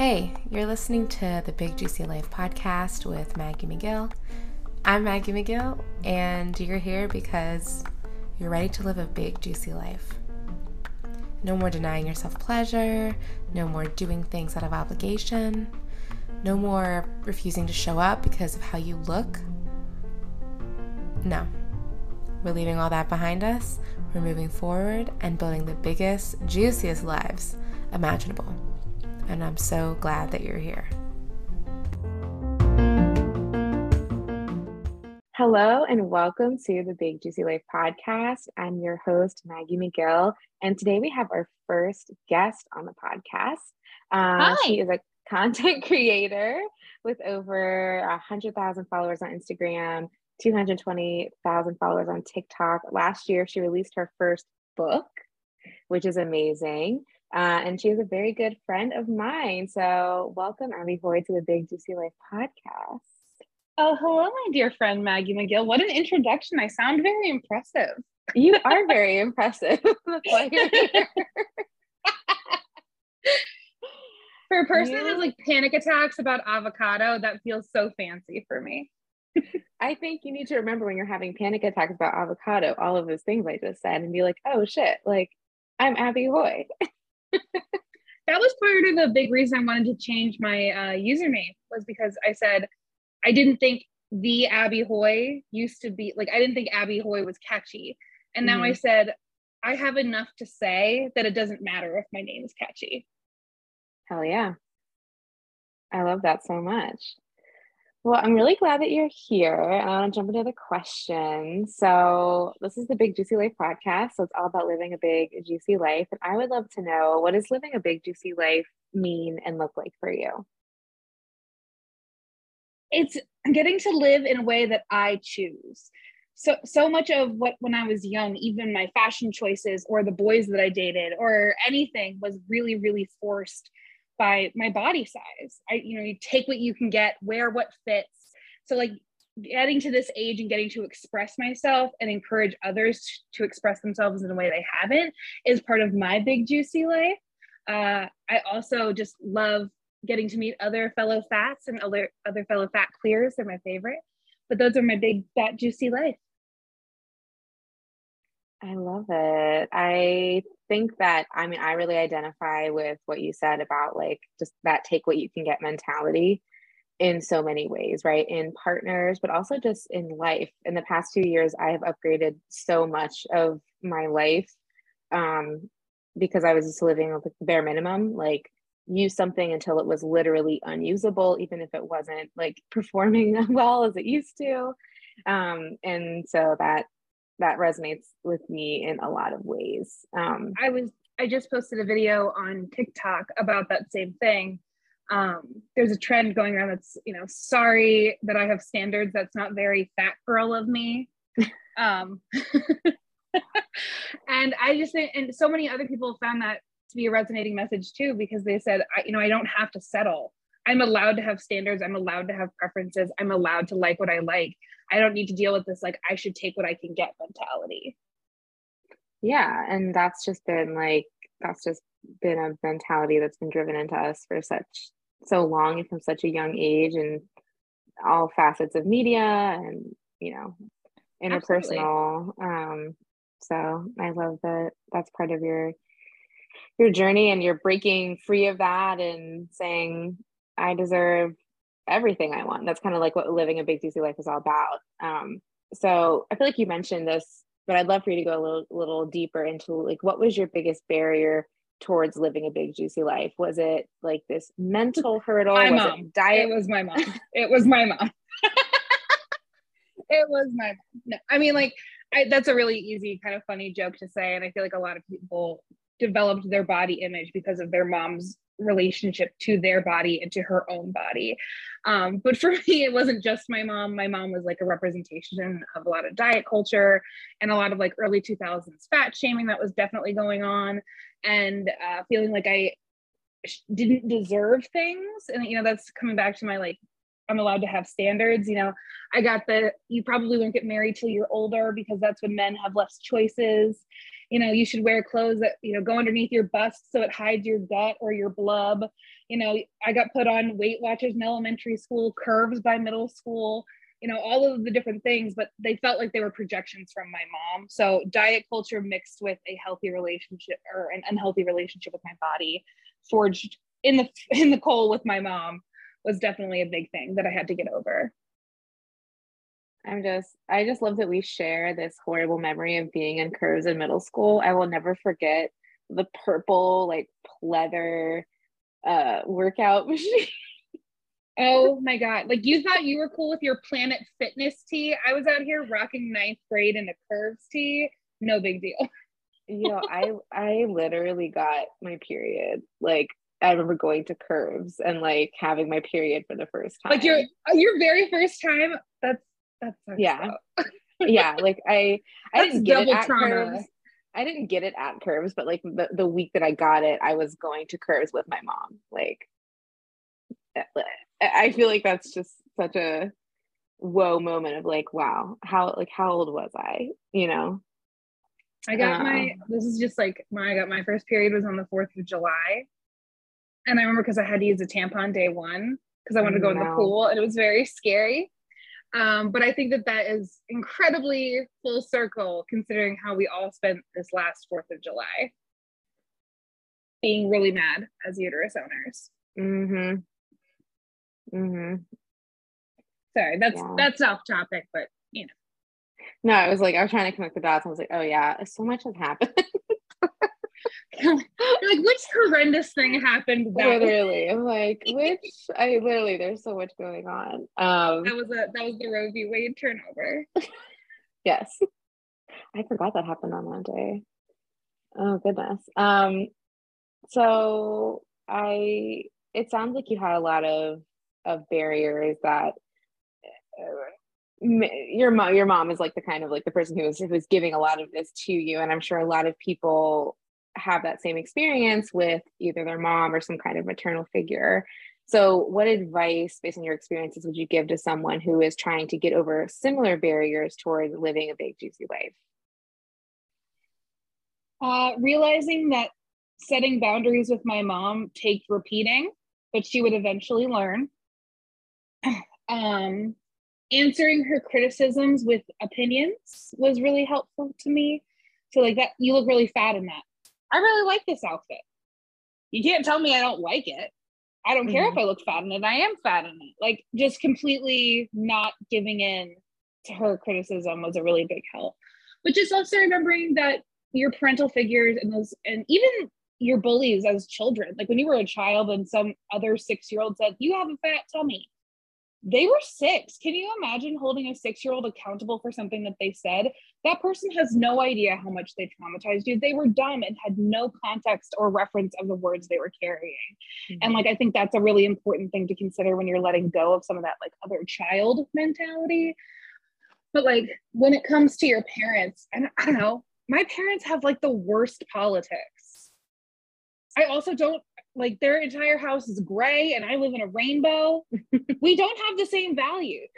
Hey, you're listening to the Big Juicy Life podcast with Maggie McGill. I'm Maggie McGill, and you're here because you're ready to live a big, juicy life. No more denying yourself pleasure, no more doing things out of obligation, no more refusing to show up because of how you look. No. We're leaving all that behind us. We're moving forward and building the biggest, juiciest lives imaginable and I'm so glad that you're here. Hello, and welcome to the Big Juicy Life podcast. I'm your host, Maggie McGill, and today we have our first guest on the podcast. Uh, she is a content creator with over 100,000 followers on Instagram, 220,000 followers on TikTok. Last year, she released her first book, which is amazing. Uh, and she's a very good friend of mine. So, welcome, Abby Hoy, to the Big Juicy Life podcast. Oh, hello, my dear friend Maggie McGill. What an introduction. I sound very impressive. You are very impressive. That's you're here. for a person you... that has like panic attacks about avocado, that feels so fancy for me. I think you need to remember when you're having panic attacks about avocado, all of those things I just said, and be like, oh shit, like I'm Abby Hoy. That was part of the big reason I wanted to change my uh, username was because I said I didn't think the Abby Hoy used to be like I didn't think Abby Hoy was catchy, and now mm-hmm. I said I have enough to say that it doesn't matter if my name is catchy. Hell yeah, I love that so much. Well, I'm really glad that you're here. And I want to jump into the question. So, this is the Big Juicy Life podcast. So, it's all about living a big, juicy life. And I would love to know what does living a big, juicy life mean and look like for you? It's getting to live in a way that I choose. So, so much of what when I was young, even my fashion choices or the boys that I dated or anything was really, really forced by my body size. I, you know, you take what you can get, wear what fits. So like getting to this age and getting to express myself and encourage others to express themselves in a way they haven't is part of my big juicy life. Uh, I also just love getting to meet other fellow fats and other other fellow fat clears. They're my favorite. But those are my big fat juicy life. I love it. I think that, I mean, I really identify with what you said about like just that take what you can get mentality in so many ways, right? In partners, but also just in life. In the past two years, I have upgraded so much of my life um, because I was just living with the bare minimum, like use something until it was literally unusable, even if it wasn't like performing well as it used to. Um, and so that that resonates with me in a lot of ways. Um, I was I just posted a video on TikTok about that same thing. Um, there's a trend going around that's you know sorry that I have standards. That's not very fat girl of me. um, and I just think, and so many other people found that to be a resonating message too because they said I, you know I don't have to settle. I'm allowed to have standards. I'm allowed to have preferences. I'm allowed to like what I like. I don't need to deal with this like I should take what I can get mentality. Yeah, and that's just been like that's just been a mentality that's been driven into us for such so long and from such a young age and all facets of media and you know interpersonal Absolutely. um so i love that that's part of your your journey and you're breaking free of that and saying i deserve everything I want. That's kind of like what living a big juicy life is all about. Um, so I feel like you mentioned this, but I'd love for you to go a little, little deeper into like what was your biggest barrier towards living a big juicy life? Was it like this mental hurdle? My was mom. It diet? It was my mom. it was my mom. it was my mom. No, I mean like I, that's a really easy kind of funny joke to say, and I feel like a lot of people developed their body image because of their mom's relationship to their body and to her own body. Um, but for me, it wasn't just my mom. My mom was like a representation of a lot of diet culture and a lot of like early 2000s fat shaming that was definitely going on, and uh, feeling like I didn't deserve things. And, you know, that's coming back to my like I'm allowed to have standards. You know, I got the you probably won't get married till you're older because that's when men have less choices. You know, you should wear clothes that, you know, go underneath your bust so it hides your gut or your blub. You know, I got put on Weight Watchers in elementary school, curves by middle school, you know, all of the different things, but they felt like they were projections from my mom. So diet culture mixed with a healthy relationship or an unhealthy relationship with my body forged in the in the coal with my mom was definitely a big thing that I had to get over. I'm just, I just love that we share this horrible memory of being in curves in middle school. I will never forget the purple, like pleather uh, workout machine. oh my God. Like you thought you were cool with your Planet Fitness tee. I was out here rocking ninth grade in a curves tee. No big deal. you know, I I literally got my period like I remember going to curves and like having my period for the first time. Like your uh, your very first time. That's that's yeah, yeah. Like I I didn't get it at trauma. curves. I didn't get it at curves, but like the, the week that I got it, I was going to curves with my mom. Like eh, I feel like that's just such a whoa moment of like, wow, how like how old was I? You know? I got my um, this is just like my I got my first period was on the 4th of July. And I remember because I had to use a tampon day one because I wanted to go in the pool and it was very scary. Um, but I think that that is incredibly full circle considering how we all spent this last 4th of July being really mad as uterus owners. Mm-hmm. Mm-hmm. Sorry, that's yeah. that's off topic, but you know. No, I was like, I was trying to connect the dots. I was like, oh yeah, so much has happened. like which horrendous thing happened that literally i'm like which i literally there's so much going on. Um that was a that was the roe v. Wade turnover. Yes. I forgot that happened on that day. Oh goodness. Um so i it sounds like you had a lot of of barriers that uh, your mom your mom is like the kind of like the person who was who's giving a lot of this to you and i'm sure a lot of people have that same experience with either their mom or some kind of maternal figure. So, what advice, based on your experiences, would you give to someone who is trying to get over similar barriers towards living a big, juicy life? Uh, realizing that setting boundaries with my mom takes repeating, but she would eventually learn. Um, answering her criticisms with opinions was really helpful to me. So, like that, you look really fat in that. I really like this outfit. You can't tell me I don't like it. I don't mm-hmm. care if mm-hmm. I look fat in it. I am fat in it. Like just completely not giving in to her criticism was a really big help. But just also remembering that your parental figures and those and even your bullies as children, like when you were a child and some other six year old said, You have a fat tummy they were six. Can you imagine holding a six year old accountable for something that they said? That person has no idea how much they traumatized you. They were dumb and had no context or reference of the words they were carrying. Mm-hmm. And like, I think that's a really important thing to consider when you're letting go of some of that like other child mentality. But like, when it comes to your parents, and I don't know, my parents have like the worst politics. I also don't like their entire house is gray and I live in a rainbow. we don't have the same values.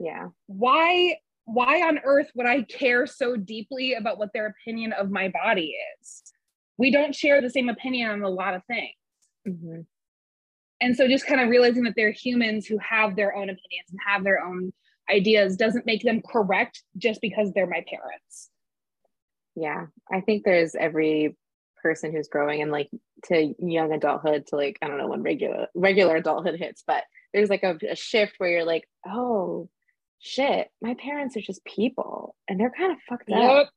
Yeah. Why why on earth would I care so deeply about what their opinion of my body is? We don't share the same opinion on a lot of things. Mm-hmm. And so just kind of realizing that they're humans who have their own opinions and have their own ideas doesn't make them correct just because they're my parents. Yeah, I think there's every person who's growing and like to young adulthood to like I don't know when regular regular adulthood hits, but there's like a, a shift where you're like, oh shit, my parents are just people and they're kind of fucked yep. up.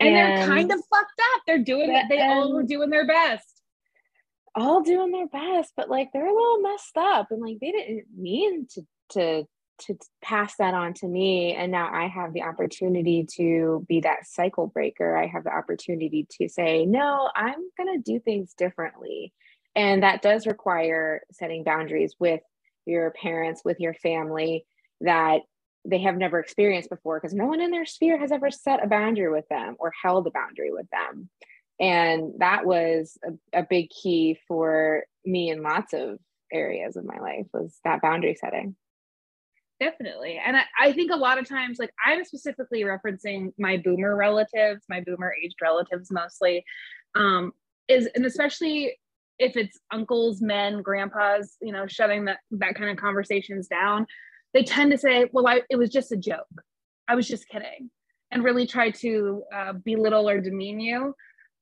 And, and, they're kind of fucked up. They're doing it. They all were doing their best. All doing their best, but like they're a little messed up and like they didn't mean to to to pass that on to me and now i have the opportunity to be that cycle breaker. I have the opportunity to say no i'm going to do things differently. And that does require setting boundaries with your parents with your family that they have never experienced before because no one in their sphere has ever set a boundary with them or held a boundary with them. And that was a, a big key for me in lots of areas of my life was that boundary setting definitely. And I, I think a lot of times like i'm specifically referencing my boomer relatives my boomer aged relatives mostly um is and especially if it's uncles men grandpas you know shutting that that kind of conversations down they tend to say well I, it was just a joke. I was just kidding and really try to uh, belittle or demean you.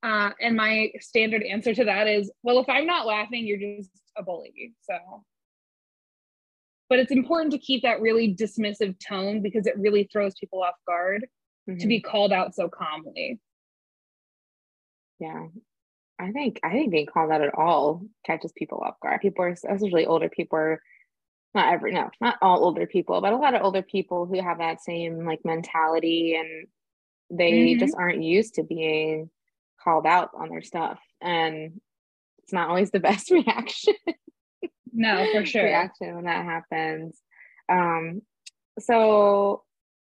Uh, and my standard answer to that is well if i'm not laughing you're just a bully so but it's important to keep that really dismissive tone because it really throws people off guard mm-hmm. to be mm-hmm. called out so calmly yeah i think i think being called out at all catches people off guard people are especially older people are not every no not all older people but a lot of older people who have that same like mentality and they mm-hmm. just aren't used to being called out on their stuff and it's not always the best reaction no for sure. Reaction when that happens. Um so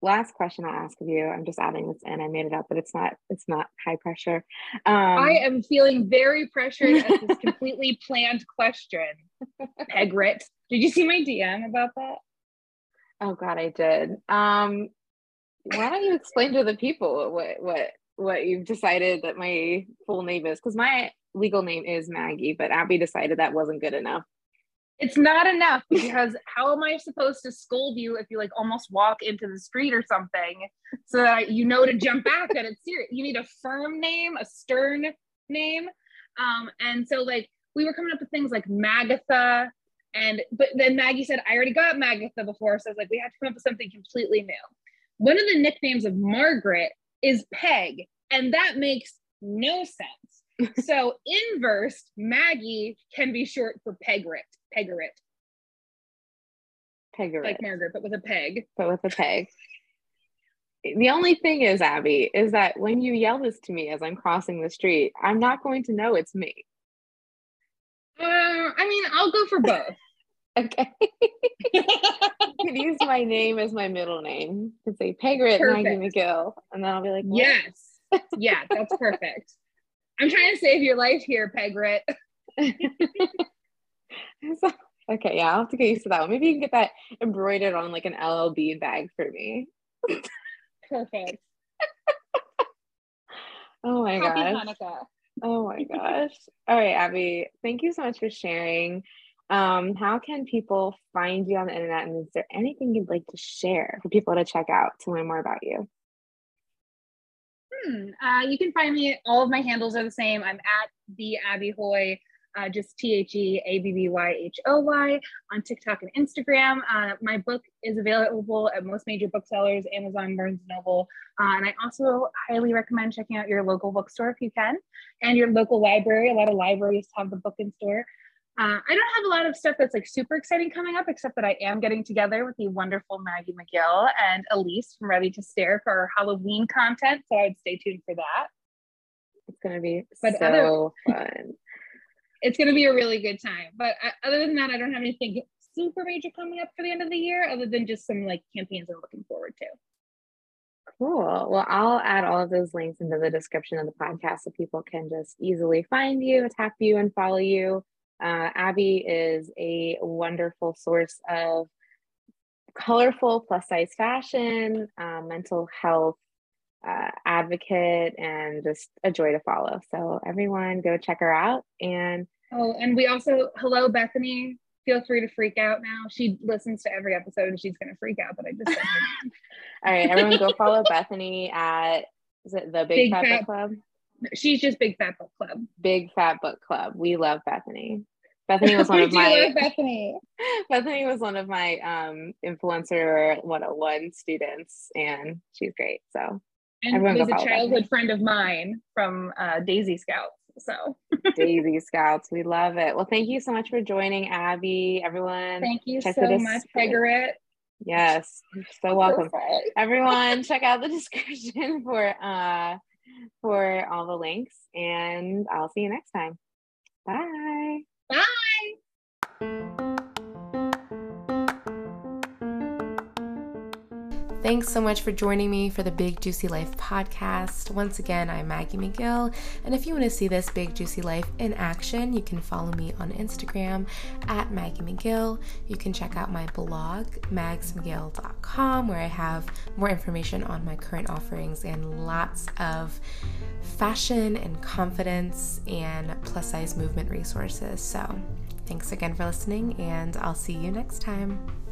last question i'll ask of you i'm just adding this in i made it up but it's not it's not high pressure. Um i am feeling very pressured at this completely planned question. Pegrit did you see my dm about that? Oh god i did. Um why don't you explain to the people what what what you've decided that my full name is? Because my legal name is maggie but abby decided that wasn't good enough it's not enough because how am I supposed to scold you if you like almost walk into the street or something so that you know to jump back that it's serious? You need a firm name, a stern name. Um, and so like we were coming up with things like Magatha. And but then Maggie said, I already got Magatha before. So I was like, we have to come up with something completely new. One of the nicknames of Margaret is Peg, and that makes no sense. so inverse, Maggie can be short for Pegrit. Pegarit. Pegarit. Like Margaret, but with a peg. But with a peg. the only thing is, Abby, is that when you yell this to me as I'm crossing the street, I'm not going to know it's me. Uh, I mean, I'll go for both. okay. you could use my name as my middle name. You could say Pegarit Maggie McGill, and then I'll be like, what? yes, yeah, that's perfect. I'm trying to save your life here, Pegrit. okay, yeah, I'll have to get used to that one. Maybe you can get that embroidered on like an L.L. Bean bag for me. Perfect. oh my Happy gosh. Hanukkah. Oh my gosh. All right, Abby, thank you so much for sharing. Um, how can people find you on the internet? And is there anything you'd like to share for people to check out to learn more about you? Hmm. Uh, you can find me, all of my handles are the same. I'm at the Abby Hoy uh, just T H E A B B Y H O Y on TikTok and Instagram. Uh, my book is available at most major booksellers, Amazon, Barnes Noble, uh, and I also highly recommend checking out your local bookstore if you can, and your local library. A lot of libraries have the book in store. Uh, I don't have a lot of stuff that's like super exciting coming up, except that I am getting together with the wonderful Maggie McGill and Elise from Ready to Stare for our Halloween content. So I'd stay tuned for that. It's gonna be but so other, fun it's going to be a really good time. But uh, other than that, I don't have anything super major coming up for the end of the year, other than just some like campaigns I'm looking forward to. Cool. Well, I'll add all of those links into the description of the podcast so people can just easily find you, tap you, and follow you. Uh, Abby is a wonderful source of colorful plus size fashion, uh, mental health uh, advocate, and just a joy to follow. So, everyone, go check her out and Oh, and we also, hello, Bethany. Feel free to freak out now. She listens to every episode and she's going to freak out, but I just All right, everyone go follow Bethany at, is it the Big, Big Fat, Fat Book Club? She's just Big Fat Book Club. Big Fat Book Club. We love Bethany. Bethany was one of my Bethany. Bethany was one of my um influencer 101 students and she's great. So and everyone was a childhood friend of mine from uh, Daisy Scouts. So Daisy Scouts, we love it. Well, thank you so much for joining, Abby. Everyone, thank you so much, Pegarit. Yes, so welcome. Everyone, check out the description for uh for all the links, and I'll see you next time. Bye. Bye. Thanks so much for joining me for the Big Juicy Life podcast. Once again, I'm Maggie McGill, and if you want to see this Big Juicy Life in action, you can follow me on Instagram at Maggie McGill. You can check out my blog, magsmcgill.com, where I have more information on my current offerings and lots of fashion and confidence and plus size movement resources. So, thanks again for listening, and I'll see you next time.